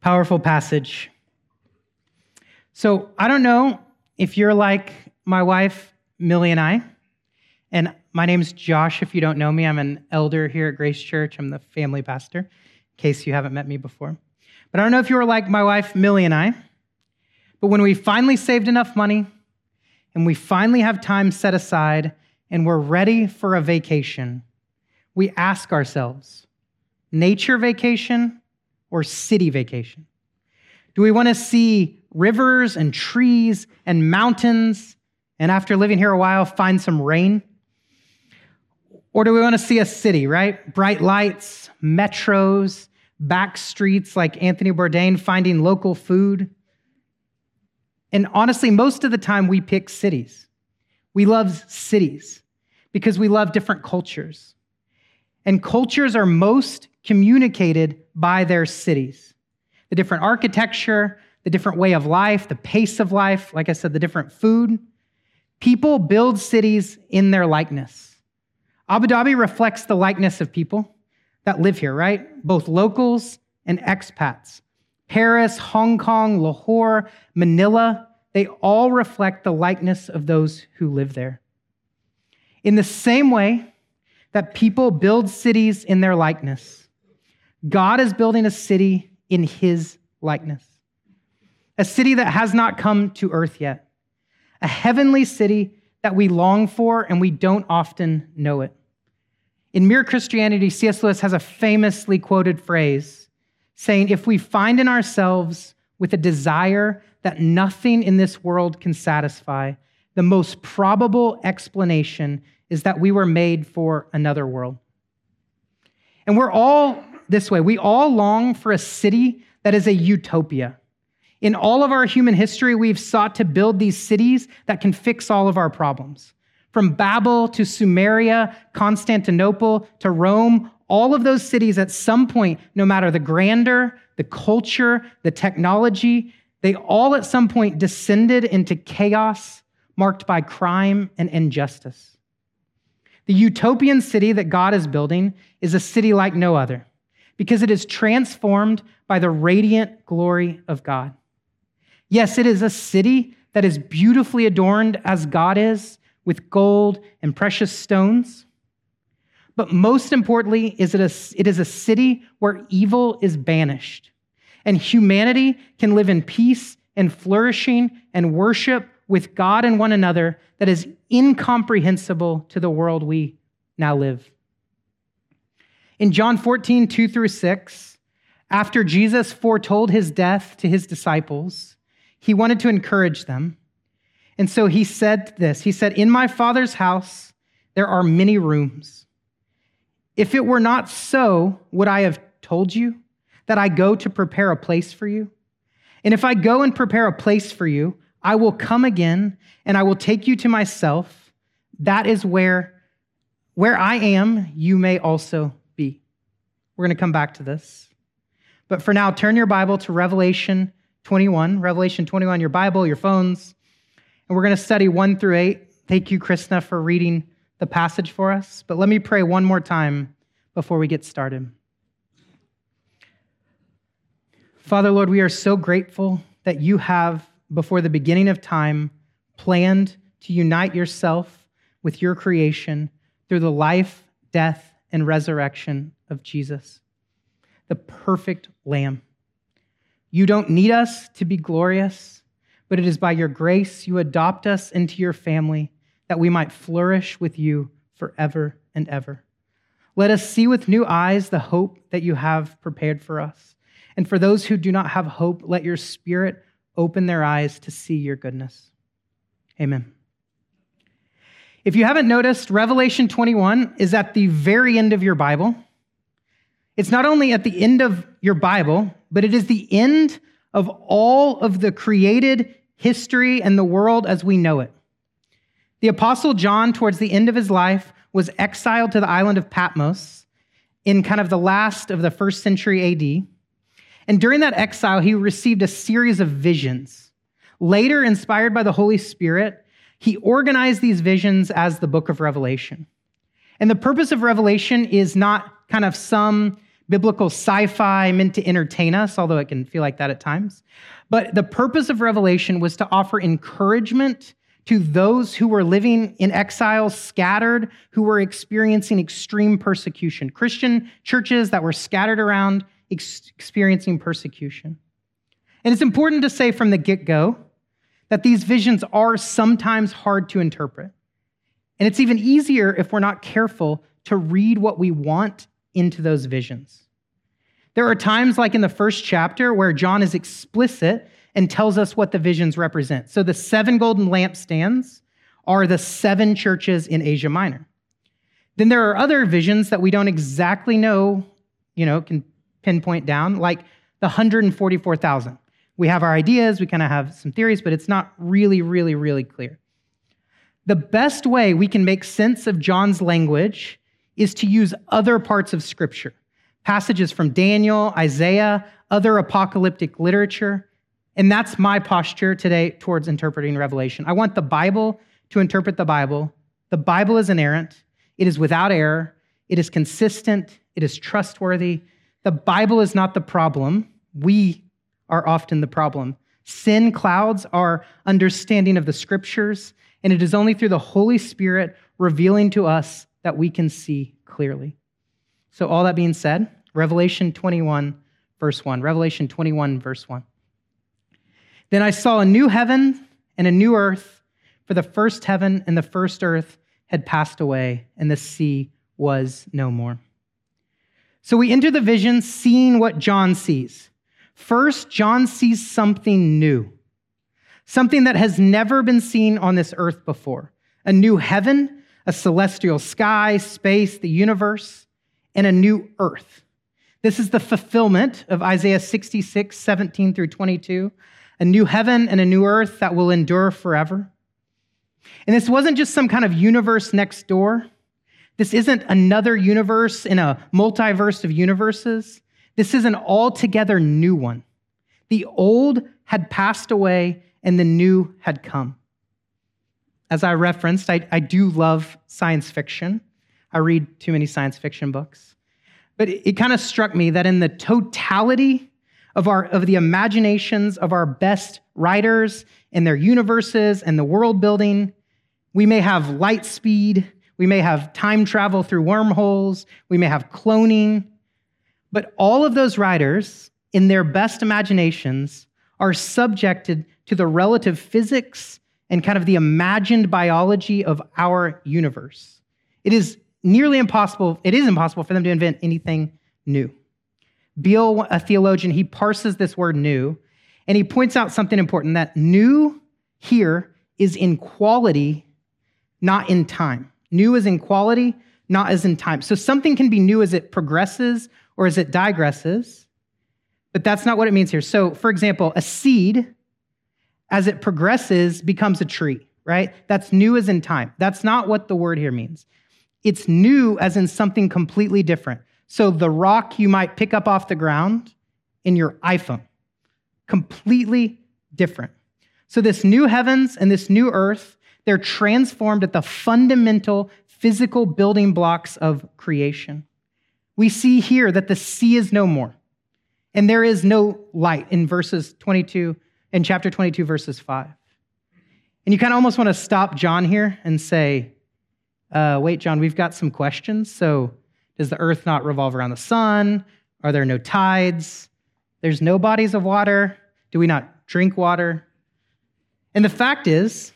Powerful passage. So I don't know if you're like my wife, Millie, and I. And my name's Josh, if you don't know me. I'm an elder here at Grace Church. I'm the family pastor, in case you haven't met me before. But I don't know if you were like my wife, Millie, and I. But when we finally saved enough money and we finally have time set aside and we're ready for a vacation, we ask ourselves nature vacation or city vacation? Do we want to see rivers and trees and mountains and after living here a while find some rain? Or do we want to see a city, right? Bright lights, metros, back streets like Anthony Bourdain, finding local food. And honestly, most of the time we pick cities. We love cities because we love different cultures. And cultures are most communicated by their cities. The different architecture, the different way of life, the pace of life, like I said, the different food. People build cities in their likeness. Abu Dhabi reflects the likeness of people that live here, right? Both locals and expats. Paris, Hong Kong, Lahore, Manila, they all reflect the likeness of those who live there. In the same way that people build cities in their likeness, God is building a city in his likeness. A city that has not come to earth yet. A heavenly city that we long for and we don't often know it. In Mere Christianity, C.S. Lewis has a famously quoted phrase saying, If we find in ourselves with a desire that nothing in this world can satisfy, the most probable explanation is that we were made for another world. And we're all this way. We all long for a city that is a utopia. In all of our human history, we've sought to build these cities that can fix all of our problems. From Babel to Sumeria, Constantinople to Rome, all of those cities at some point, no matter the grandeur, the culture, the technology, they all at some point descended into chaos marked by crime and injustice. The utopian city that God is building is a city like no other because it is transformed by the radiant glory of God. Yes, it is a city that is beautifully adorned as God is, with gold and precious stones. But most importantly, is it, a, it is a city where evil is banished and humanity can live in peace and flourishing and worship with God and one another that is incomprehensible to the world we now live. In John 14, 2 through 6, after Jesus foretold his death to his disciples, he wanted to encourage them. And so he said this He said, In my Father's house, there are many rooms. If it were not so, would I have told you that I go to prepare a place for you? And if I go and prepare a place for you, I will come again and I will take you to myself. That is where, where I am, you may also. We're going to come back to this. But for now, turn your Bible to Revelation 21. Revelation 21, your Bible, your phones. And we're going to study 1 through 8. Thank you, Krishna, for reading the passage for us. But let me pray one more time before we get started. Father, Lord, we are so grateful that you have, before the beginning of time, planned to unite yourself with your creation through the life, death, and resurrection of Jesus, the perfect Lamb. You don't need us to be glorious but it is by your grace you adopt us into your family that we might flourish with you forever and ever. Let us see with new eyes the hope that you have prepared for us. And for those who do not have hope, let your spirit open their eyes to see your goodness. Amen. If you haven't noticed, Revelation 21 is at the very end of your Bible. It's not only at the end of your Bible, but it is the end of all of the created history and the world as we know it. The Apostle John, towards the end of his life, was exiled to the island of Patmos in kind of the last of the first century AD. And during that exile, he received a series of visions. Later, inspired by the Holy Spirit, he organized these visions as the book of Revelation. And the purpose of Revelation is not kind of some biblical sci fi meant to entertain us, although it can feel like that at times. But the purpose of Revelation was to offer encouragement to those who were living in exile, scattered, who were experiencing extreme persecution. Christian churches that were scattered around, ex- experiencing persecution. And it's important to say from the get go that these visions are sometimes hard to interpret. And it's even easier if we're not careful to read what we want into those visions. There are times, like in the first chapter, where John is explicit and tells us what the visions represent. So the seven golden lampstands are the seven churches in Asia Minor. Then there are other visions that we don't exactly know, you know, can pinpoint down, like the 144,000. We have our ideas, we kind of have some theories, but it's not really, really, really clear. The best way we can make sense of John's language is to use other parts of Scripture, passages from Daniel, Isaiah, other apocalyptic literature. And that's my posture today towards interpreting Revelation. I want the Bible to interpret the Bible. The Bible is inerrant, it is without error, it is consistent, it is trustworthy. The Bible is not the problem. We are often the problem. Sin clouds our understanding of the scriptures, and it is only through the Holy Spirit revealing to us that we can see clearly. So, all that being said, Revelation 21, verse 1. Revelation 21, verse 1. Then I saw a new heaven and a new earth, for the first heaven and the first earth had passed away, and the sea was no more. So we enter the vision seeing what John sees. First, John sees something new something that has never been seen on this earth before a new heaven, a celestial sky, space, the universe, and a new earth. This is the fulfillment of Isaiah 66, 17 through 22, a new heaven and a new earth that will endure forever. And this wasn't just some kind of universe next door. This isn't another universe in a multiverse of universes. This is an altogether new one. The old had passed away and the new had come. As I referenced, I, I do love science fiction. I read too many science fiction books. But it, it kind of struck me that in the totality of, our, of the imaginations of our best writers and their universes and the world building, we may have light speed, we may have time travel through wormholes, we may have cloning. But all of those writers, in their best imaginations, are subjected to the relative physics and kind of the imagined biology of our universe. It is nearly impossible, it is impossible for them to invent anything new. Beale, a theologian, he parses this word new and he points out something important that new here is in quality, not in time. New is in quality, not as in time. So something can be new as it progresses or as it digresses, but that's not what it means here. So, for example, a seed as it progresses, becomes a tree, right? That's new as in time. That's not what the word here means. It's new as in something completely different. So the rock you might pick up off the ground in your iPhone, completely different. So this new heavens and this new earth, they're transformed at the fundamental physical building blocks of creation. We see here that the sea is no more, and there is no light in verses 22 in chapter 22, verses 5. And you kind of almost want to stop John here and say, uh, wait, John, we've got some questions. So, does the earth not revolve around the sun? Are there no tides? There's no bodies of water. Do we not drink water? And the fact is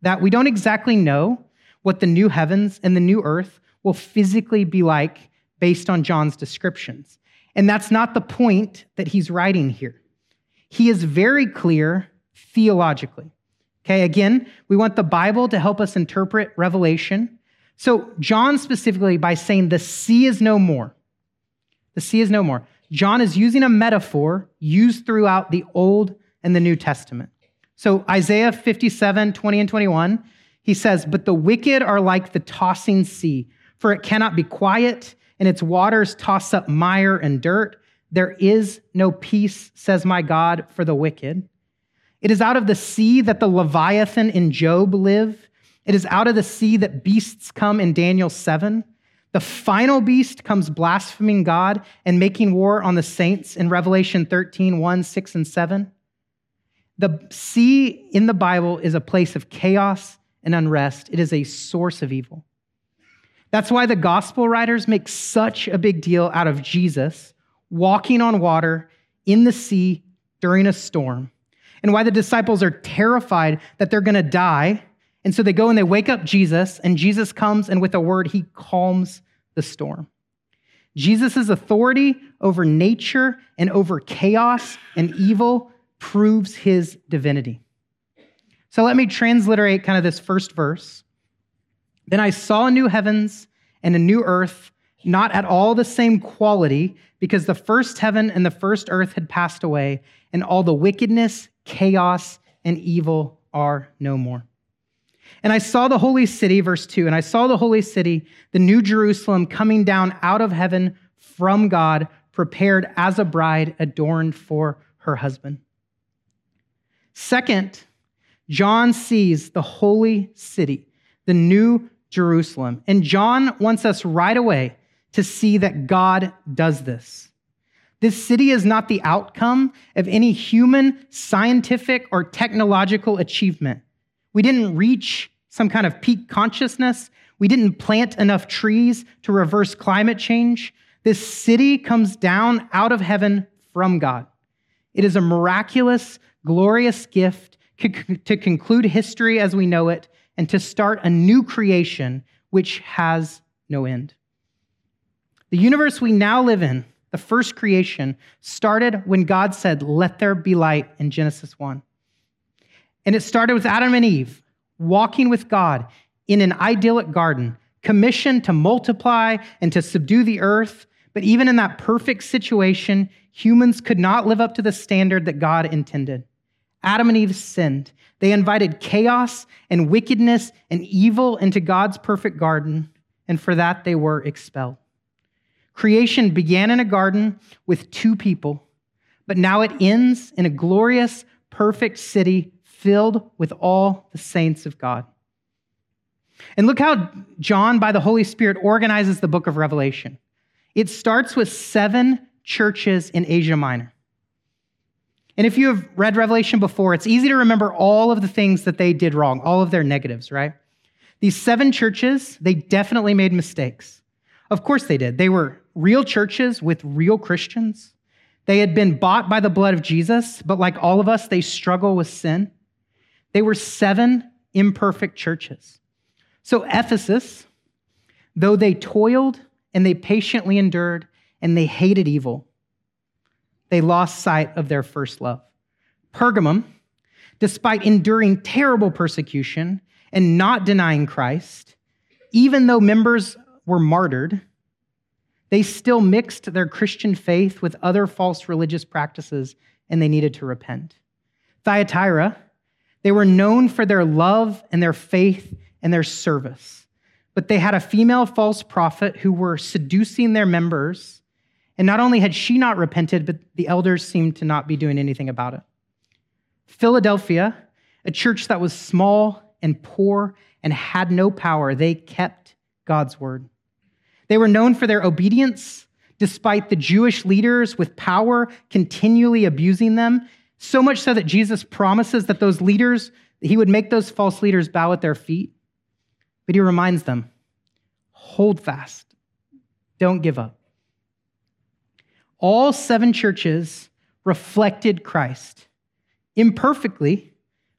that we don't exactly know what the new heavens and the new earth will physically be like based on John's descriptions. And that's not the point that he's writing here he is very clear theologically. Okay, again, we want the Bible to help us interpret Revelation. So, John specifically, by saying the sea is no more, the sea is no more, John is using a metaphor used throughout the Old and the New Testament. So, Isaiah 57, 20 and 21, he says, But the wicked are like the tossing sea, for it cannot be quiet, and its waters toss up mire and dirt. There is no peace, says my God, for the wicked. It is out of the sea that the Leviathan in Job live. It is out of the sea that beasts come in Daniel 7. The final beast comes blaspheming God and making war on the saints in Revelation 13, 1, 6, and 7. The sea in the Bible is a place of chaos and unrest, it is a source of evil. That's why the gospel writers make such a big deal out of Jesus walking on water in the sea during a storm, and why the disciples are terrified that they're going to die. And so they go and they wake up Jesus, and Jesus comes, and with a word, he calms the storm. Jesus' authority over nature and over chaos and evil proves his divinity. So let me transliterate kind of this first verse. Then I saw new heavens and a new earth, not at all the same quality, because the first heaven and the first earth had passed away, and all the wickedness, chaos, and evil are no more. And I saw the holy city, verse 2, and I saw the holy city, the new Jerusalem, coming down out of heaven from God, prepared as a bride adorned for her husband. Second, John sees the holy city, the new Jerusalem. And John wants us right away to see that God does this. This city is not the outcome of any human, scientific, or technological achievement. We didn't reach some kind of peak consciousness. We didn't plant enough trees to reverse climate change. This city comes down out of heaven from God. It is a miraculous, glorious gift to conclude history as we know it and to start a new creation which has no end. The universe we now live in, the first creation, started when God said, Let there be light in Genesis 1. And it started with Adam and Eve walking with God in an idyllic garden, commissioned to multiply and to subdue the earth. But even in that perfect situation, humans could not live up to the standard that God intended. Adam and Eve sinned. They invited chaos and wickedness and evil into God's perfect garden, and for that they were expelled. Creation began in a garden with two people, but now it ends in a glorious, perfect city filled with all the saints of God. And look how John, by the Holy Spirit, organizes the book of Revelation. It starts with seven churches in Asia Minor. And if you have read Revelation before, it's easy to remember all of the things that they did wrong, all of their negatives, right? These seven churches, they definitely made mistakes. Of course they did. They were real churches with real Christians. They had been bought by the blood of Jesus, but like all of us, they struggle with sin. They were seven imperfect churches. So, Ephesus, though they toiled and they patiently endured and they hated evil, they lost sight of their first love. Pergamum, despite enduring terrible persecution and not denying Christ, even though members were martyred, they still mixed their Christian faith with other false religious practices and they needed to repent. Thyatira, they were known for their love and their faith and their service, but they had a female false prophet who were seducing their members and not only had she not repented, but the elders seemed to not be doing anything about it. Philadelphia, a church that was small and poor and had no power, they kept God's word. They were known for their obedience, despite the Jewish leaders with power continually abusing them, so much so that Jesus promises that those leaders, he would make those false leaders bow at their feet. But he reminds them hold fast, don't give up. All seven churches reflected Christ. Imperfectly,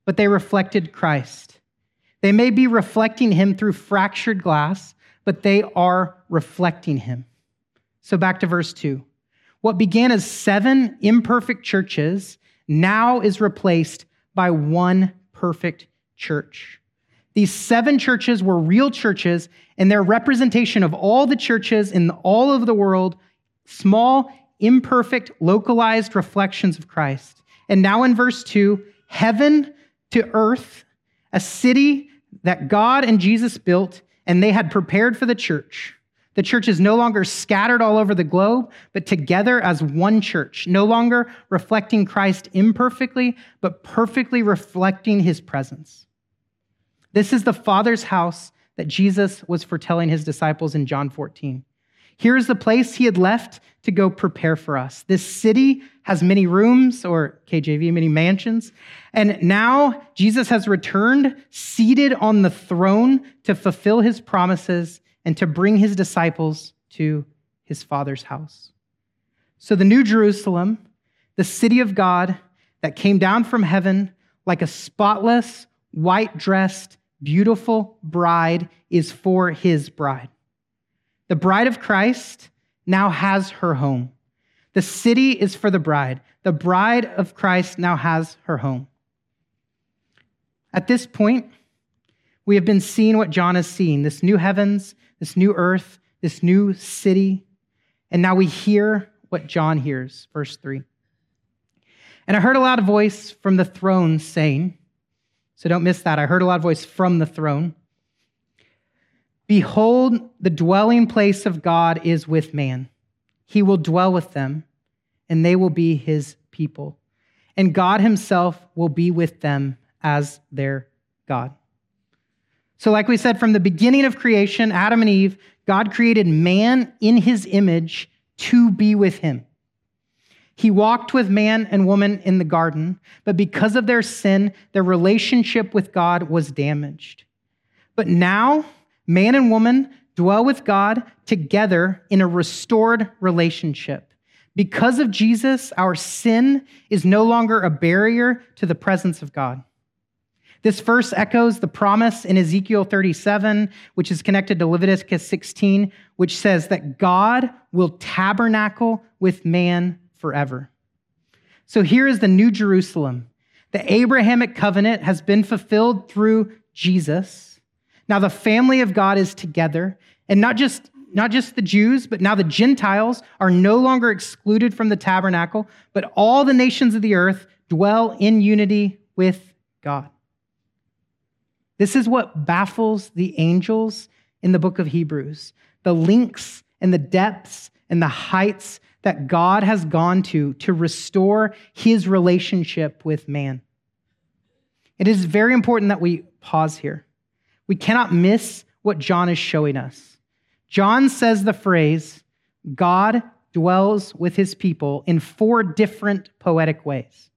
but they reflected Christ. They may be reflecting him through fractured glass, but they are reflecting him. So back to verse 2. What began as seven imperfect churches now is replaced by one perfect church. These seven churches were real churches, and their representation of all the churches in all of the world, small imperfect, localized reflections of Christ. And now in verse 2, heaven to earth, a city that God and Jesus built, and they had prepared for the church. The church is no longer scattered all over the globe, but together as one church, no longer reflecting Christ imperfectly, but perfectly reflecting his presence. This is the Father's house that Jesus was foretelling his disciples in John 14. Here is the place he had left to go prepare for us. This city has many rooms, or KJV, many mansions. And now Jesus has returned, seated on the throne to fulfill his promises and to bring his disciples to his Father's house. So the New Jerusalem, the city of God that came down from heaven like a spotless, white dressed, beautiful bride, is for his bride. The bride of Christ now has her home. The city is for the bride. The bride of Christ now has her home. At this point, we have been seeing what John has seen this new heavens, this new earth, this new city. And now we hear what John hears. Verse 3. And I heard a loud voice from the throne saying, so don't miss that. I heard a loud voice from the throne. Behold, the dwelling place of God is with man. He will dwell with them, and they will be his people. And God himself will be with them as their God. So, like we said from the beginning of creation, Adam and Eve, God created man in his image to be with him. He walked with man and woman in the garden, but because of their sin, their relationship with God was damaged. But now, man and woman dwell with God together in a restored relationship. Because of Jesus, our sin is no longer a barrier to the presence of God. This verse echoes the promise in Ezekiel 37, which is connected to Leviticus 16, which says that God will tabernacle with man forever. So here is the New Jerusalem. The Abrahamic covenant has been fulfilled through Jesus. Now the family of God is together, and not just not just the Jews, but now the Gentiles are no longer excluded from the tabernacle, but all the nations of the earth dwell in unity with God. This is what baffles the angels in the book of Hebrews the links and the depths and the heights that God has gone to to restore his relationship with man. It is very important that we pause here. We cannot miss what John is showing us. John says the phrase, God dwells with his people in four different poetic ways.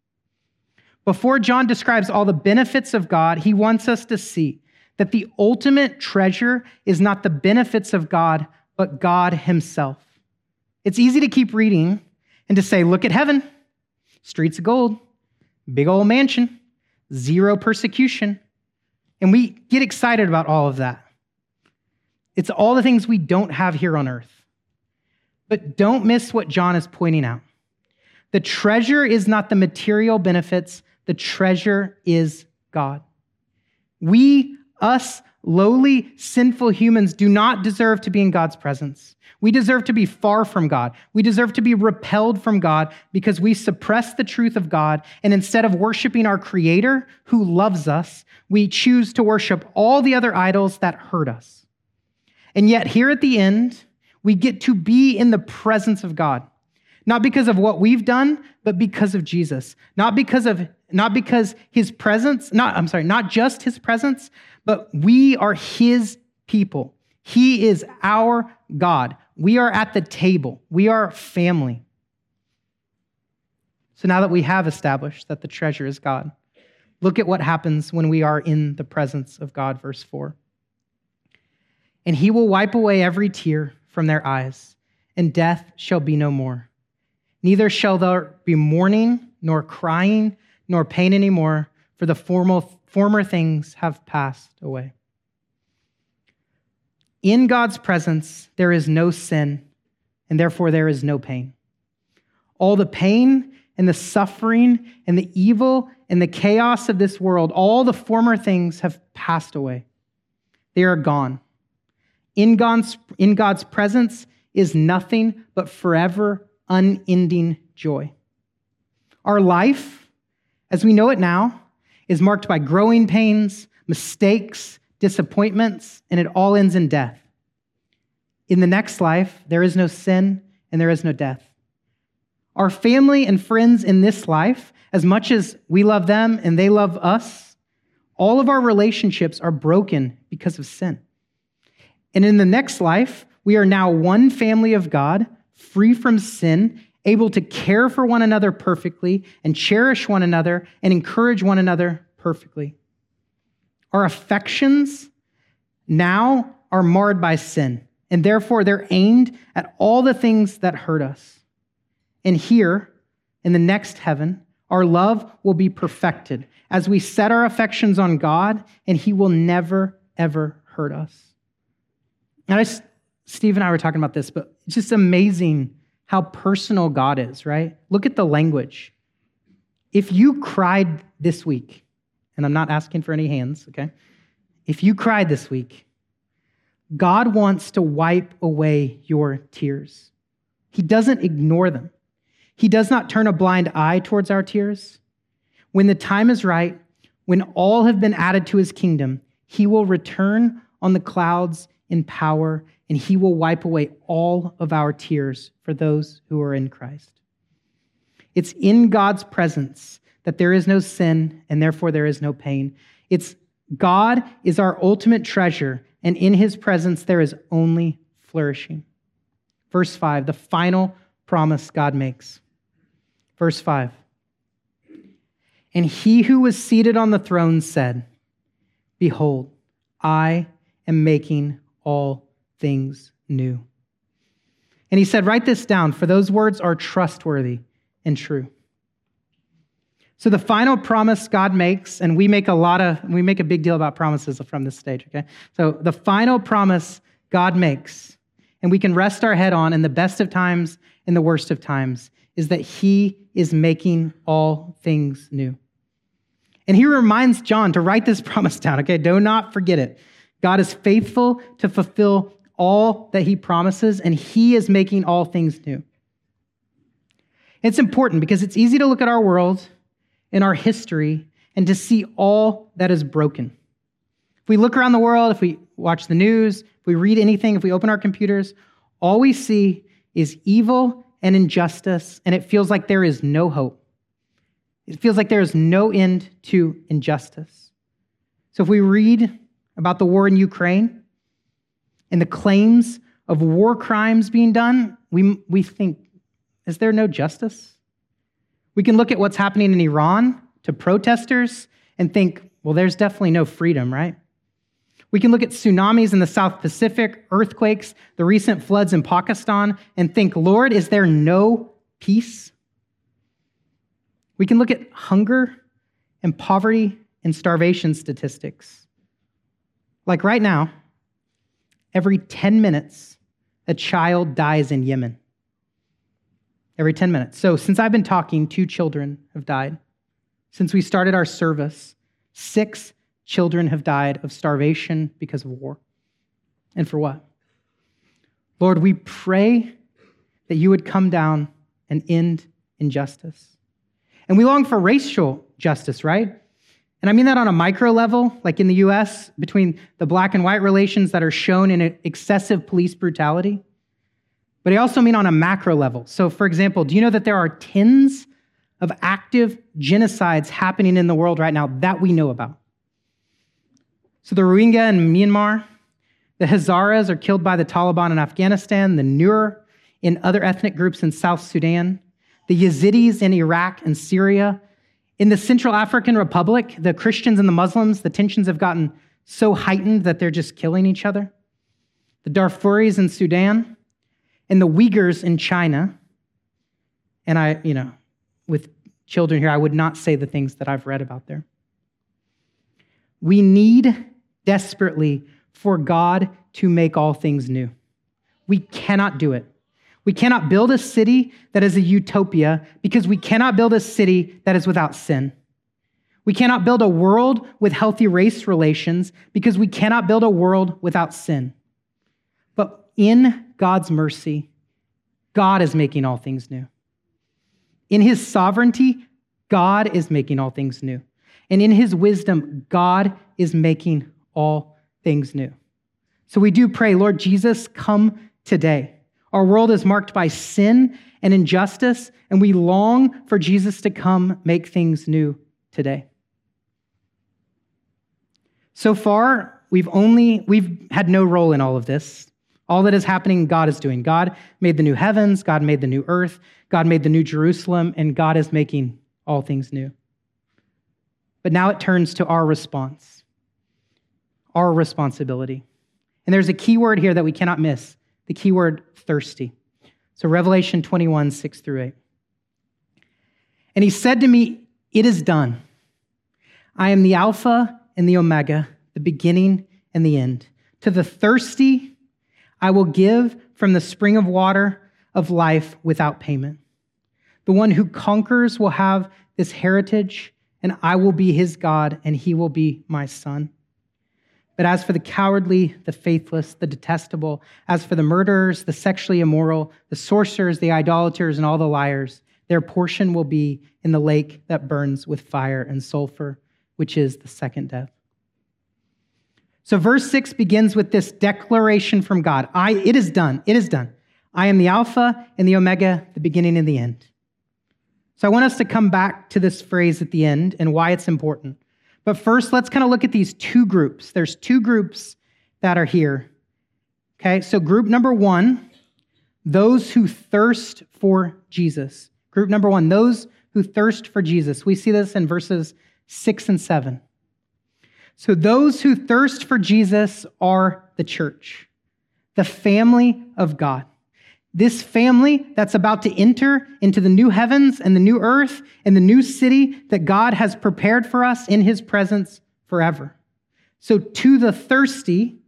Before John describes all the benefits of God, he wants us to see that the ultimate treasure is not the benefits of God, but God himself. It's easy to keep reading and to say, look at heaven, streets of gold, big old mansion, zero persecution. And we get excited about all of that. It's all the things we don't have here on earth. But don't miss what John is pointing out. The treasure is not the material benefits, the treasure is God. We, us, lowly, sinful humans do not deserve to be in God's presence. We deserve to be far from God. We deserve to be repelled from God because we suppress the truth of God. And instead of worshiping our Creator who loves us, we choose to worship all the other idols that hurt us. And yet, here at the end, we get to be in the presence of God. Not because of what we've done, but because of Jesus. Not because of not because his presence, not I'm sorry, not just his presence, but we are his people. He is our God. We are at the table, we are family. So now that we have established that the treasure is God, look at what happens when we are in the presence of God, verse 4. And he will wipe away every tear from their eyes, and death shall be no more. Neither shall there be mourning, nor crying, nor pain anymore, for the former, former things have passed away. In God's presence, there is no sin, and therefore there is no pain. All the pain and the suffering and the evil and the chaos of this world, all the former things have passed away. They are gone. In God's, in God's presence is nothing but forever, unending joy. Our life, as we know it now, is marked by growing pains, mistakes, disappointments, and it all ends in death. In the next life, there is no sin and there is no death. Our family and friends in this life, as much as we love them and they love us, all of our relationships are broken because of sin. And in the next life, we are now one family of God, free from sin, able to care for one another perfectly, and cherish one another, and encourage one another perfectly. Our affections now are marred by sin, and therefore they're aimed at all the things that hurt us. And here, in the next heaven, our love will be perfected as we set our affections on God, and He will never, ever hurt us. And I, Steve and I were talking about this, but it's just amazing how personal God is, right? Look at the language. If you cried this week, and I'm not asking for any hands, okay? If you cried this week, God wants to wipe away your tears. He doesn't ignore them. He does not turn a blind eye towards our tears. When the time is right, when all have been added to his kingdom, he will return on the clouds in power, and he will wipe away all of our tears for those who are in Christ. It's in God's presence that there is no sin, and therefore there is no pain. It's God is our ultimate treasure, and in his presence there is only flourishing. Verse 5, the final promise God makes. Verse 5 And he who was seated on the throne said, Behold, I am making all things new. And he said, Write this down, for those words are trustworthy and true. So the final promise God makes, and we make a lot of, we make a big deal about promises from this stage, okay? So the final promise God makes, and we can rest our head on in the best of times, in the worst of times, is that he is making all things new. And he reminds John to write this promise down, okay? Do not forget it. God is faithful to fulfill all that he promises, and he is making all things new. It's important because it's easy to look at our world and our history and to see all that is broken. If we look around the world, if we watch the news, if we read anything, if we open our computers, all we see is evil and injustice, and it feels like there is no hope. It feels like there is no end to injustice. So if we read about the war in Ukraine and the claims of war crimes being done, we, we think, is there no justice? We can look at what's happening in Iran to protesters and think, well, there's definitely no freedom, right? We can look at tsunamis in the South Pacific, earthquakes, the recent floods in Pakistan, and think, Lord, is there no peace? We can look at hunger and poverty and starvation statistics. Like right now, every 10 minutes, a child dies in Yemen. Every 10 minutes. So, since I've been talking, two children have died. Since we started our service, six children have died of starvation because of war. And for what? Lord, we pray that you would come down and end injustice. And we long for racial justice, right? And I mean that on a micro level, like in the US, between the black and white relations that are shown in excessive police brutality. But I also mean on a macro level. So, for example, do you know that there are tens of active genocides happening in the world right now that we know about? So the Rohingya in Myanmar, the Hazaras are killed by the Taliban in Afghanistan, the Nuer in other ethnic groups in South Sudan, the Yazidis in Iraq and Syria. In the Central African Republic, the Christians and the Muslims, the tensions have gotten so heightened that they're just killing each other. The Darfuris in Sudan, and the Uyghurs in China. And I, you know, with children here, I would not say the things that I've read about there. We need desperately for God to make all things new. We cannot do it. We cannot build a city that is a utopia because we cannot build a city that is without sin. We cannot build a world with healthy race relations because we cannot build a world without sin. But in God's mercy, God is making all things new. In his sovereignty, God is making all things new. And in his wisdom, God is making all things new. So we do pray, Lord Jesus, come today. Our world is marked by sin and injustice, and we long for Jesus to come make things new today. So far, we've only we've had no role in all of this. All that is happening, God is doing. God made the new heavens, God made the new earth, God made the new Jerusalem, and God is making all things new. But now it turns to our response, our responsibility. And there's a key word here that we cannot miss the key word thirsty. So, Revelation 21, 6 through 8. And he said to me, It is done. I am the Alpha and the Omega, the beginning and the end. To the thirsty, I will give from the spring of water of life without payment. The one who conquers will have this heritage, and I will be his God, and he will be my son. But as for the cowardly, the faithless, the detestable, as for the murderers, the sexually immoral, the sorcerers, the idolaters, and all the liars, their portion will be in the lake that burns with fire and sulfur, which is the second death. So, verse 6 begins with this declaration from God I, It is done. It is done. I am the Alpha and the Omega, the beginning and the end. So, I want us to come back to this phrase at the end and why it's important. But first, let's kind of look at these two groups. There's two groups that are here. Okay, so group number one, those who thirst for Jesus. Group number one, those who thirst for Jesus. We see this in verses six and seven. So, those who thirst for Jesus are the church, the family of God. This family that's about to enter into the new heavens and the new earth and the new city that God has prepared for us in his presence forever. So, to the thirsty,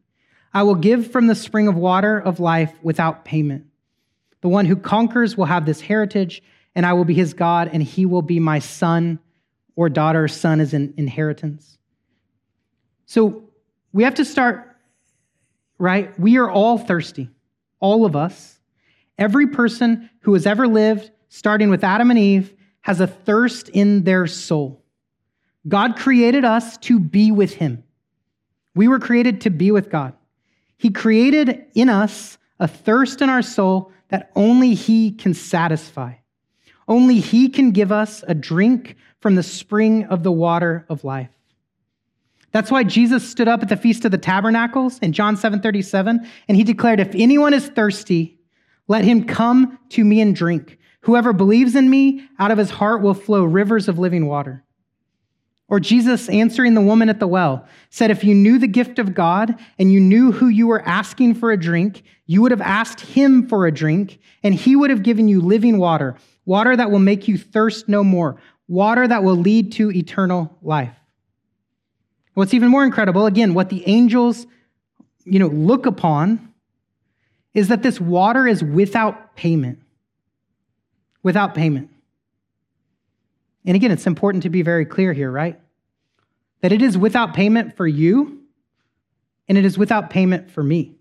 I will give from the spring of water of life without payment. The one who conquers will have this heritage, and I will be his God, and he will be my son or daughter. Son is an inheritance. So, we have to start, right? We are all thirsty, all of us. Every person who has ever lived, starting with Adam and Eve, has a thirst in their soul. God created us to be with Him. We were created to be with God. He created in us a thirst in our soul that only He can satisfy. Only He can give us a drink from the spring of the water of life. That's why Jesus stood up at the Feast of the Tabernacles in John 7 37, and he declared, If anyone is thirsty, let him come to me and drink. Whoever believes in me, out of his heart will flow rivers of living water. Or Jesus answering the woman at the well said, If you knew the gift of God and you knew who you were asking for a drink, you would have asked him for a drink, and he would have given you living water, water that will make you thirst no more, water that will lead to eternal life. What's even more incredible, again, what the angels you know, look upon is that this water is without payment. Without payment. And again, it's important to be very clear here, right? That it is without payment for you and it is without payment for me.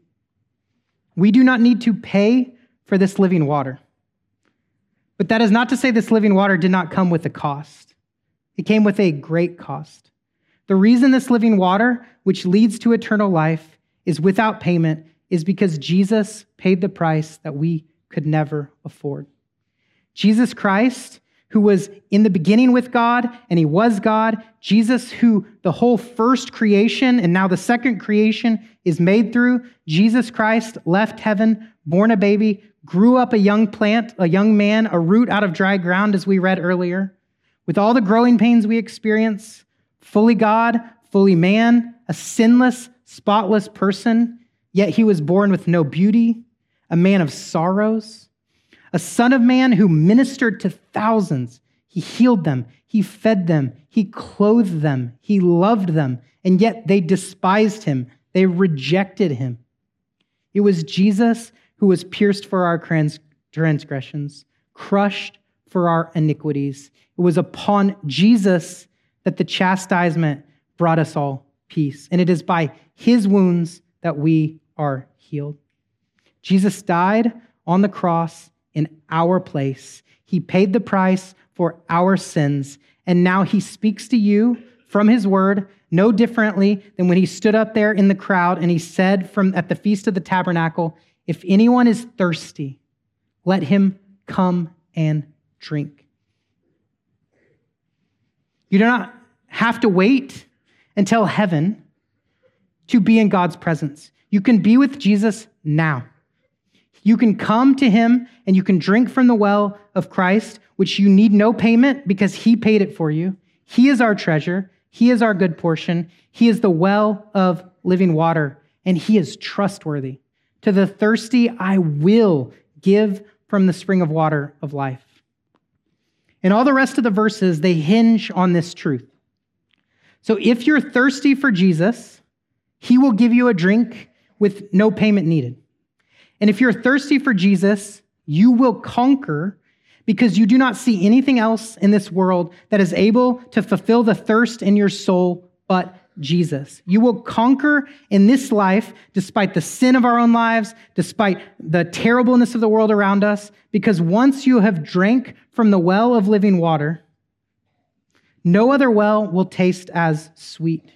We do not need to pay for this living water. But that is not to say this living water did not come with a cost. It came with a great cost. The reason this living water, which leads to eternal life, is without payment is because Jesus paid the price that we could never afford. Jesus Christ, who was in the beginning with God and he was God, Jesus, who the whole first creation and now the second creation is made through, Jesus Christ left heaven, born a baby, grew up a young plant, a young man, a root out of dry ground, as we read earlier. With all the growing pains we experience, fully God, fully man, a sinless, spotless person, Yet he was born with no beauty, a man of sorrows, a son of man who ministered to thousands. He healed them, he fed them, he clothed them, he loved them, and yet they despised him, they rejected him. It was Jesus who was pierced for our transgressions, crushed for our iniquities. It was upon Jesus that the chastisement brought us all peace. And it is by his wounds that we are healed. Jesus died on the cross in our place. He paid the price for our sins. And now he speaks to you from his word no differently than when he stood up there in the crowd and he said from at the feast of the tabernacle, if anyone is thirsty, let him come and drink. You do not have to wait until heaven to be in God's presence. You can be with Jesus now. You can come to him and you can drink from the well of Christ, which you need no payment because he paid it for you. He is our treasure. He is our good portion. He is the well of living water, and he is trustworthy. To the thirsty, I will give from the spring of water of life. And all the rest of the verses, they hinge on this truth. So if you're thirsty for Jesus, he will give you a drink with no payment needed. And if you're thirsty for Jesus, you will conquer because you do not see anything else in this world that is able to fulfill the thirst in your soul but Jesus. You will conquer in this life despite the sin of our own lives, despite the terribleness of the world around us, because once you have drank from the well of living water, no other well will taste as sweet.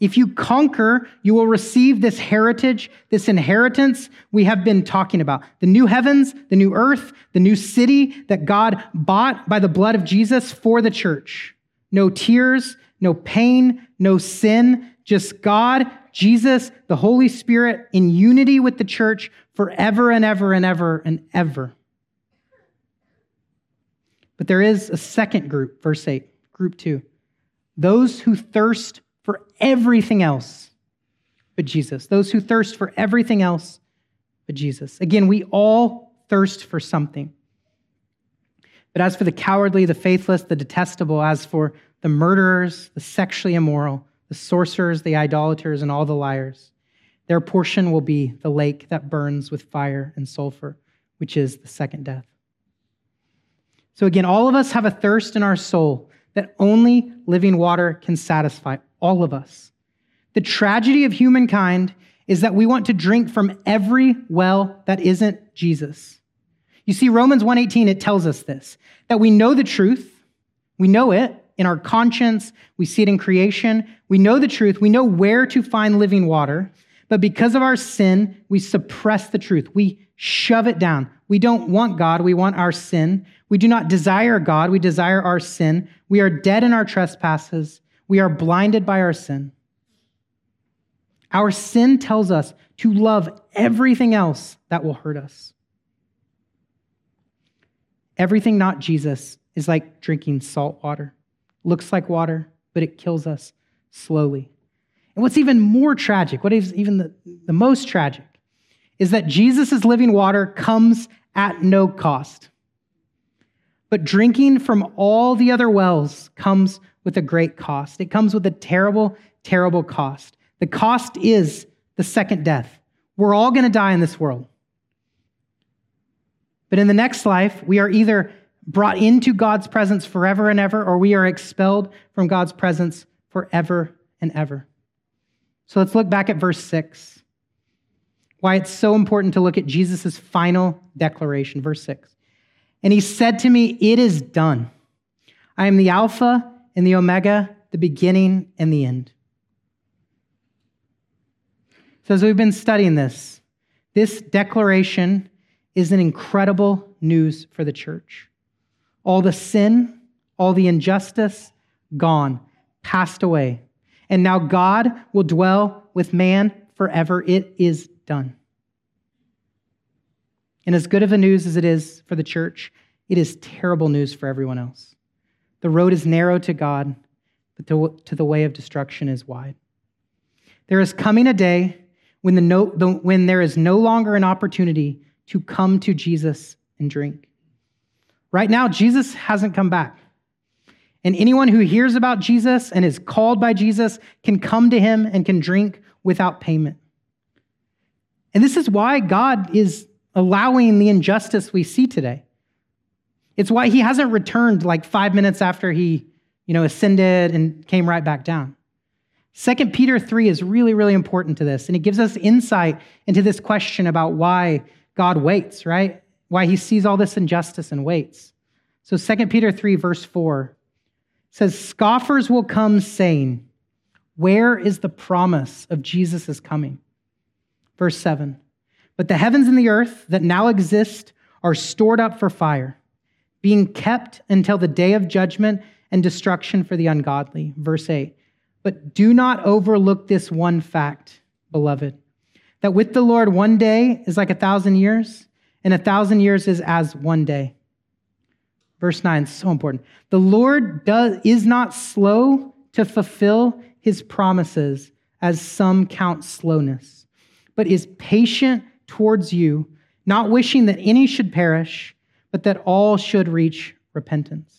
If you conquer, you will receive this heritage, this inheritance we have been talking about the new heavens, the new earth, the new city that God bought by the blood of Jesus for the church. No tears, no pain, no sin, just God, Jesus, the Holy Spirit in unity with the church forever and ever and ever and ever. But there is a second group, verse 8, group 2. Those who thirst for everything else but Jesus. Those who thirst for everything else but Jesus. Again, we all thirst for something. But as for the cowardly, the faithless, the detestable, as for the murderers, the sexually immoral, the sorcerers, the idolaters, and all the liars, their portion will be the lake that burns with fire and sulfur, which is the second death. So, again, all of us have a thirst in our soul that only living water can satisfy all of us. The tragedy of humankind is that we want to drink from every well that isn't Jesus. You see Romans 1:18 it tells us this that we know the truth, we know it in our conscience, we see it in creation, we know the truth, we know where to find living water, but because of our sin, we suppress the truth. We shove it down. We don't want God, we want our sin. We do not desire God, we desire our sin. We are dead in our trespasses. We are blinded by our sin. Our sin tells us to love everything else that will hurt us. Everything not Jesus is like drinking salt water. Looks like water, but it kills us slowly. And what's even more tragic, what is even the, the most tragic, is that Jesus' living water comes at no cost. But drinking from all the other wells comes with a great cost. It comes with a terrible, terrible cost. The cost is the second death. We're all going to die in this world. But in the next life, we are either brought into God's presence forever and ever, or we are expelled from God's presence forever and ever. So let's look back at verse 6. Why it's so important to look at Jesus' final declaration, verse 6. And he said to me, It is done. I am the Alpha and the Omega, the beginning and the end. So, as we've been studying this, this declaration is an incredible news for the church. All the sin, all the injustice, gone, passed away. And now God will dwell with man forever. It is done. And as good of a news as it is for the church, it is terrible news for everyone else. The road is narrow to God, but to, to the way of destruction is wide. There is coming a day when, the no, the, when there is no longer an opportunity to come to Jesus and drink. Right now, Jesus hasn't come back. And anyone who hears about Jesus and is called by Jesus can come to him and can drink without payment. And this is why God is allowing the injustice we see today. It's why he hasn't returned like five minutes after he, you know, ascended and came right back down. Second Peter 3 is really, really important to this, and it gives us insight into this question about why God waits, right? Why he sees all this injustice and waits. So Second Peter 3, verse 4 says, Scoffers will come saying, Where is the promise of Jesus' coming? Verse 7 But the heavens and the earth that now exist are stored up for fire being kept until the day of judgment and destruction for the ungodly. Verse 8 But do not overlook this one fact, beloved, that with the Lord, one day is like a thousand years, and a thousand years is as one day. Verse 9, so important. The Lord does, is not slow to fulfill his promises, as some count slowness, but is patient towards you, not wishing that any should perish, but that all should reach repentance.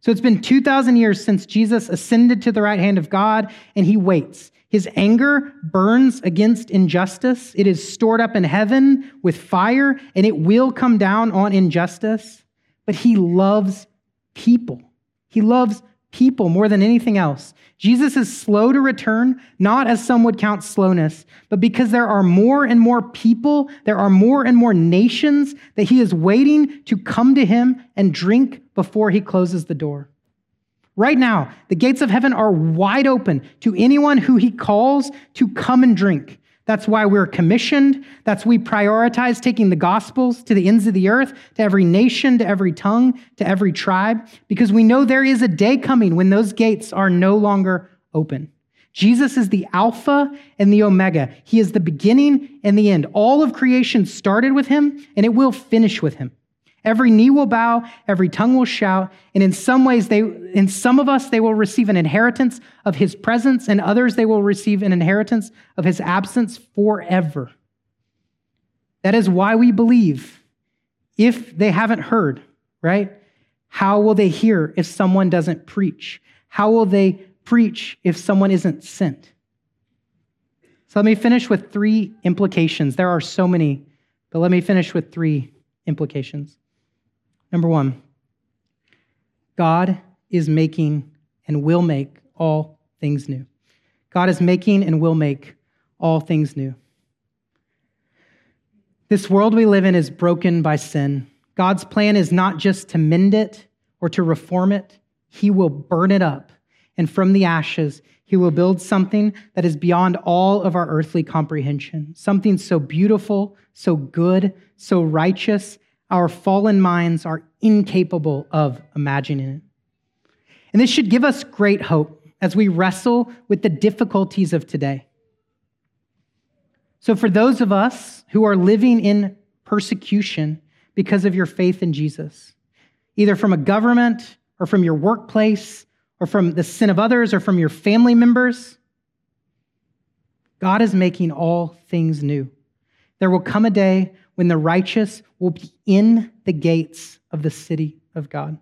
So it's been 2,000 years since Jesus ascended to the right hand of God, and he waits. His anger burns against injustice. It is stored up in heaven with fire, and it will come down on injustice. But he loves people. He loves people more than anything else. Jesus is slow to return, not as some would count slowness, but because there are more and more people, there are more and more nations that he is waiting to come to him and drink before he closes the door. Right now, the gates of heaven are wide open to anyone who he calls to come and drink. That's why we're commissioned. That's we prioritize taking the gospels to the ends of the earth, to every nation, to every tongue, to every tribe, because we know there is a day coming when those gates are no longer open. Jesus is the Alpha and the Omega. He is the beginning and the end. All of creation started with him, and it will finish with him. Every knee will bow, every tongue will shout, and in some ways, they, in some of us, they will receive an inheritance of his presence, and others, they will receive an inheritance of his absence forever. That is why we believe. If they haven't heard, right? How will they hear if someone doesn't preach? How will they preach if someone isn't sent? So let me finish with three implications. There are so many, but let me finish with three implications. Number one, God is making and will make all things new. God is making and will make all things new. This world we live in is broken by sin. God's plan is not just to mend it or to reform it, He will burn it up. And from the ashes, He will build something that is beyond all of our earthly comprehension, something so beautiful, so good, so righteous, our fallen minds are incapable of imagining it. And this should give us great hope as we wrestle with the difficulties of today. So, for those of us who are living in persecution because of your faith in Jesus, either from a government or from your workplace or from the sin of others or from your family members, God is making all things new. There will come a day when the righteous will be in the gates of the city of God.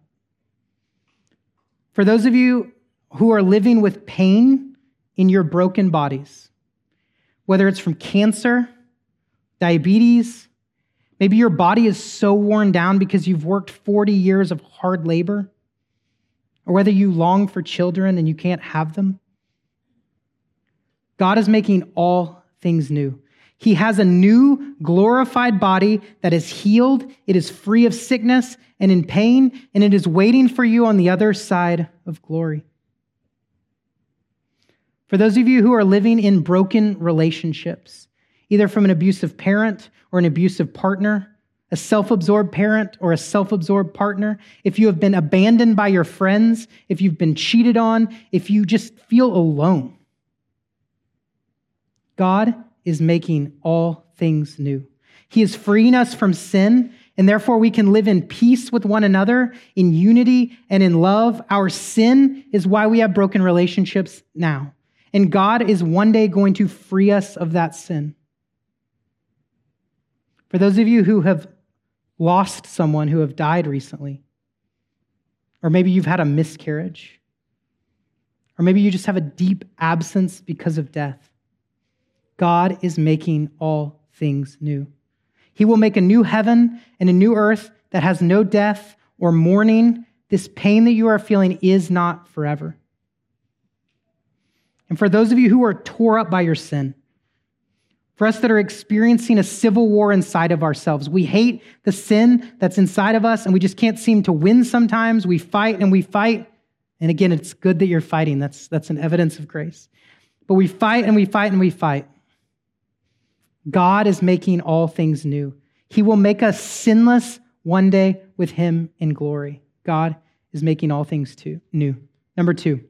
For those of you who are living with pain in your broken bodies, whether it's from cancer, diabetes, maybe your body is so worn down because you've worked 40 years of hard labor, or whether you long for children and you can't have them, God is making all things new. He has a new glorified body that is healed, it is free of sickness and in pain, and it is waiting for you on the other side of glory. For those of you who are living in broken relationships, either from an abusive parent or an abusive partner, a self absorbed parent or a self absorbed partner, if you have been abandoned by your friends, if you've been cheated on, if you just feel alone, God is making all things new. He is freeing us from sin, and therefore we can live in peace with one another, in unity and in love. Our sin is why we have broken relationships now. And God is one day going to free us of that sin. For those of you who have lost someone who have died recently, or maybe you've had a miscarriage, or maybe you just have a deep absence because of death. God is making all things new. He will make a new heaven and a new earth that has no death or mourning. This pain that you are feeling is not forever. And for those of you who are tore up by your sin, for us that are experiencing a civil war inside of ourselves, we hate the sin that's inside of us and we just can't seem to win sometimes. We fight and we fight. And again, it's good that you're fighting. That's, that's an evidence of grace. But we fight and we fight and we fight. God is making all things new. He will make us sinless one day with Him in glory. God is making all things too, new. Number two,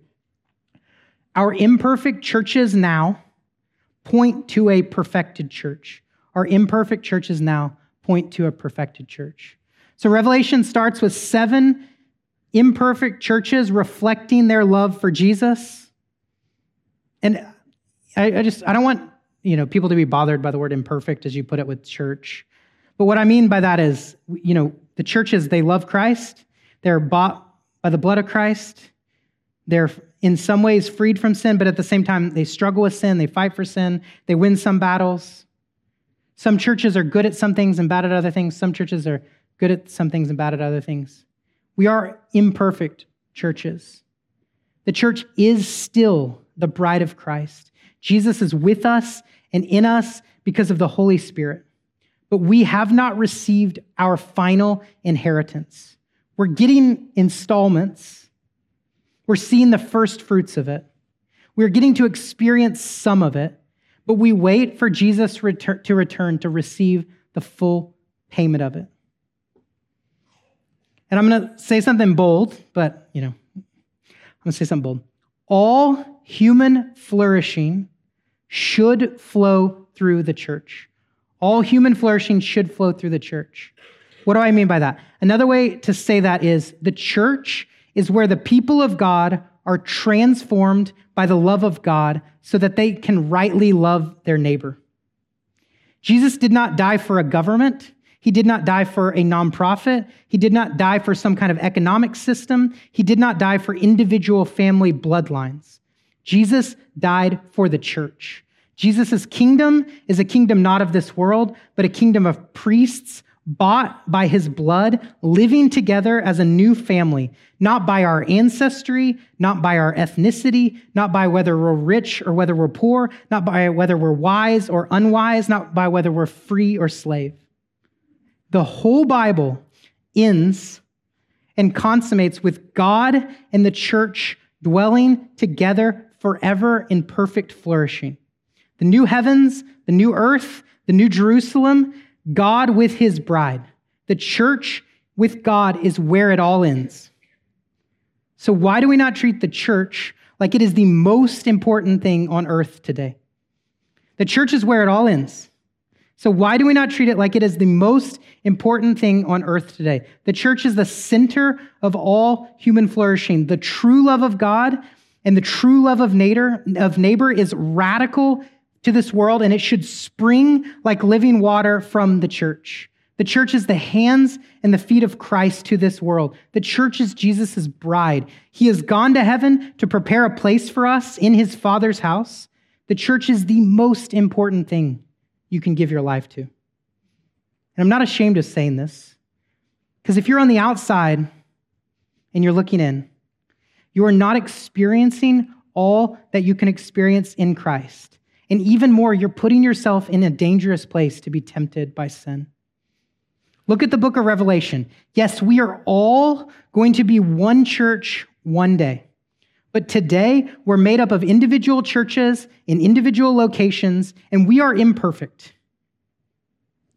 Our imperfect churches now point to a perfected church. Our imperfect churches now point to a perfected church. So Revelation starts with seven imperfect churches reflecting their love for Jesus. And I, I, just I don't want you know people to be bothered by the word imperfect as you put it with church. But what I mean by that is, you know, the churches they love Christ, they're bought by the blood of Christ, they're in some ways freed from sin, but at the same time they struggle with sin, they fight for sin, they win some battles. Some churches are good at some things and bad at other things. Some churches are good at some things and bad at other things. We are imperfect churches. The church is still the bride of Christ. Jesus is with us and in us because of the Holy Spirit. But we have not received our final inheritance. We're getting installments. We're seeing the first fruits of it. We're getting to experience some of it, but we wait for Jesus to return to receive the full payment of it. And I'm going to say something bold, but, you know, I'm going to say something bold. All human flourishing should flow through the church. All human flourishing should flow through the church. What do I mean by that? Another way to say that is the church is where the people of God are transformed by the love of God so that they can rightly love their neighbor. Jesus did not die for a government. He did not die for a nonprofit. He did not die for some kind of economic system. He did not die for individual family bloodlines. Jesus died for the church. Jesus' kingdom is a kingdom not of this world, but a kingdom of priests bought by his blood, living together as a new family, not by our ancestry, not by our ethnicity, not by whether we're rich or whether we're poor, not by whether we're wise or unwise, not by whether we're free or slave. The whole Bible ends and consummates with God and the church dwelling together forever in perfect flourishing. The new heavens, the new earth, the new Jerusalem, God with his bride. The church with God is where it all ends. So, why do we not treat the church like it is the most important thing on earth today? The church is where it all ends. So, why do we not treat it like it is the most important thing on earth today? The church is the center of all human flourishing. The true love of God and the true love of neighbor, of neighbor is radical to this world, and it should spring like living water from the church. The church is the hands and the feet of Christ to this world. The church is Jesus' bride. He has gone to heaven to prepare a place for us in his Father's house. The church is the most important thing you can give your life to. And I'm not ashamed of saying this, because if you're on the outside and you're looking in, you are not experiencing all that you can experience in Christ. And even more, you're putting yourself in a dangerous place to be tempted by sin. Look at the book of Revelation. Yes, we are all going to be one church one day. But today, we're made up of individual churches in individual locations, and we are imperfect.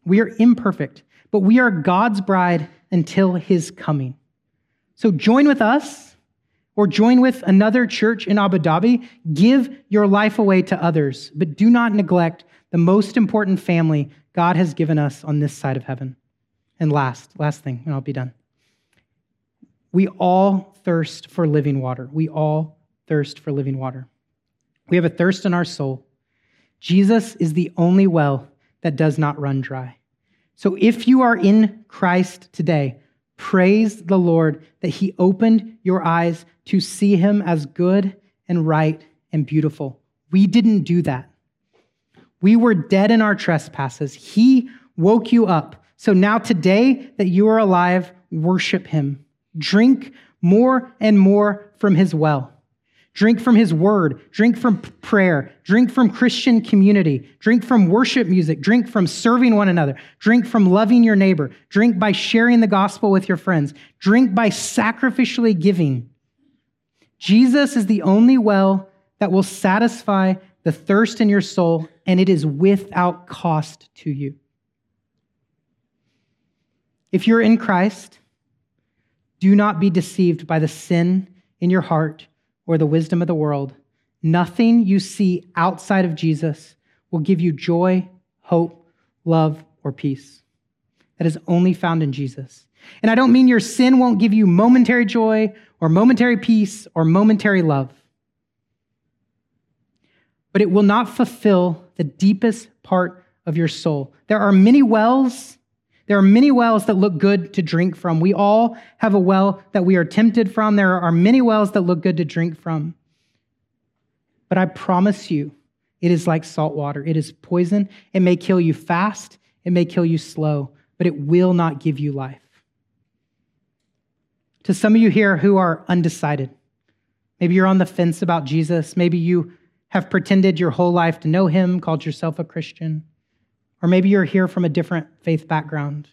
We are imperfect, but we are God's bride until his coming. So join with us or join with another church in Abu Dhabi. Give your life away to others, but do not neglect the most important family God has given us on this side of heaven. And last, last thing, and I'll be done. We all thirst for living water. We all thirst for living water. We have a thirst in our soul. Jesus is the only well that does not run dry. So if you are in Christ today, praise the Lord that he opened your eyes to see him as good and right and beautiful. We didn't do that. We were dead in our trespasses. He woke you up. So now, today that you are alive, worship him. Drink more and more from his well. Drink from his word. Drink from prayer. Drink from Christian community. Drink from worship music. Drink from serving one another. Drink from loving your neighbor. Drink by sharing the gospel with your friends. Drink by sacrificially giving. Jesus is the only well that will satisfy the thirst in your soul, and it is without cost to you. If you're in Christ, do not be deceived by the sin in your heart or the wisdom of the world. Nothing you see outside of Jesus will give you joy, hope, love, or peace. That is only found in Jesus. And I don't mean your sin won't give you momentary joy or momentary peace or momentary love, but it will not fulfill the deepest part of your soul. There are many wells. There are many wells that look good to drink from. We all have a well that we are tempted from. There are many wells that look good to drink from. But I promise you, it is like salt water. It is poison. It may kill you fast, it may kill you slow, but it will not give you life. To some of you here who are undecided, maybe you're on the fence about Jesus, maybe you have pretended your whole life to know him, called yourself a Christian, or maybe you're here from a different faith background.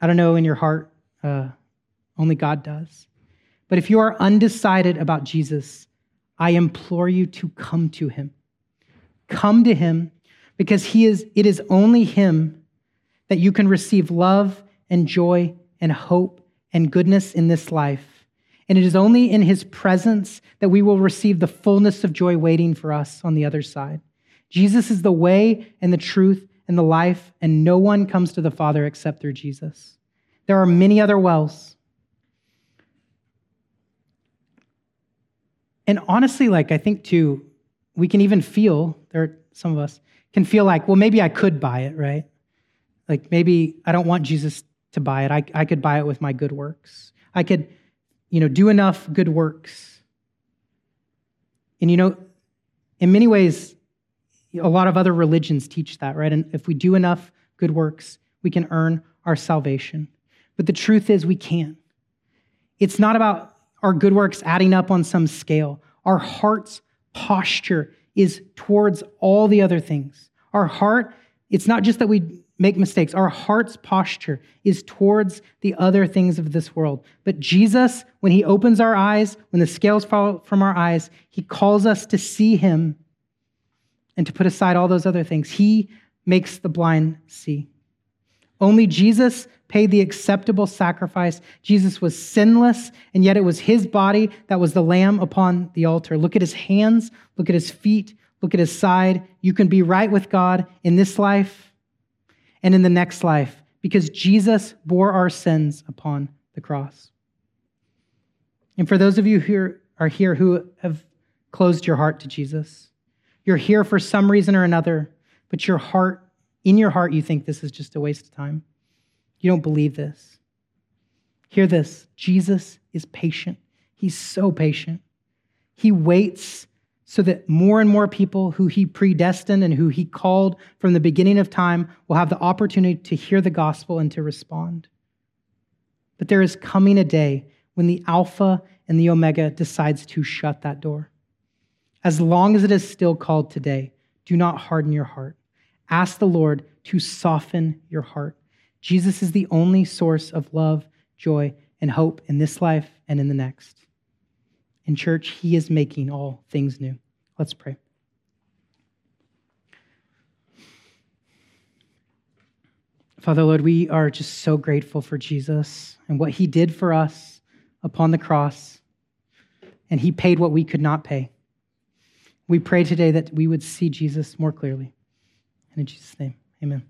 I don't know in your heart, uh, only God does. But if you are undecided about Jesus, I implore you to come to him. Come to him because he is, it is only him that you can receive love and joy and hope and goodness in this life. And it is only in his presence that we will receive the fullness of joy waiting for us on the other side. Jesus is the way and the truth and the life, and no one comes to the Father except through Jesus. There are many other wells. And honestly, like I think too, we can even feel, there some of us can feel like, well, maybe I could buy it, right? Like maybe I don't want Jesus to buy it. I, I could buy it with my good works. I could, you know, do enough good works. And you know, in many ways, a lot of other religions teach that, right? And if we do enough good works, we can earn our salvation. But the truth is, we can't. It's not about our good works adding up on some scale. Our heart's posture is towards all the other things. Our heart, it's not just that we make mistakes, our heart's posture is towards the other things of this world. But Jesus, when he opens our eyes, when the scales fall from our eyes, he calls us to see him and to put aside all those other things. He makes the blind see. Only Jesus paid the acceptable sacrifice. Jesus was sinless, and yet it was his body that was the lamb upon the altar. Look at his hands, look at his feet, look at his side. You can be right with God in this life and in the next life because Jesus bore our sins upon the cross. And for those of you who are here who have closed your heart to Jesus, you're here for some reason or another, but your heart in your heart, you think this is just a waste of time. You don't believe this. Hear this Jesus is patient. He's so patient. He waits so that more and more people who he predestined and who he called from the beginning of time will have the opportunity to hear the gospel and to respond. But there is coming a day when the Alpha and the Omega decides to shut that door. As long as it is still called today, do not harden your heart. Ask the Lord to soften your heart. Jesus is the only source of love, joy, and hope in this life and in the next. In church, He is making all things new. Let's pray. Father, Lord, we are just so grateful for Jesus and what He did for us upon the cross. And He paid what we could not pay. We pray today that we would see Jesus more clearly. And in Jesus' name, amen.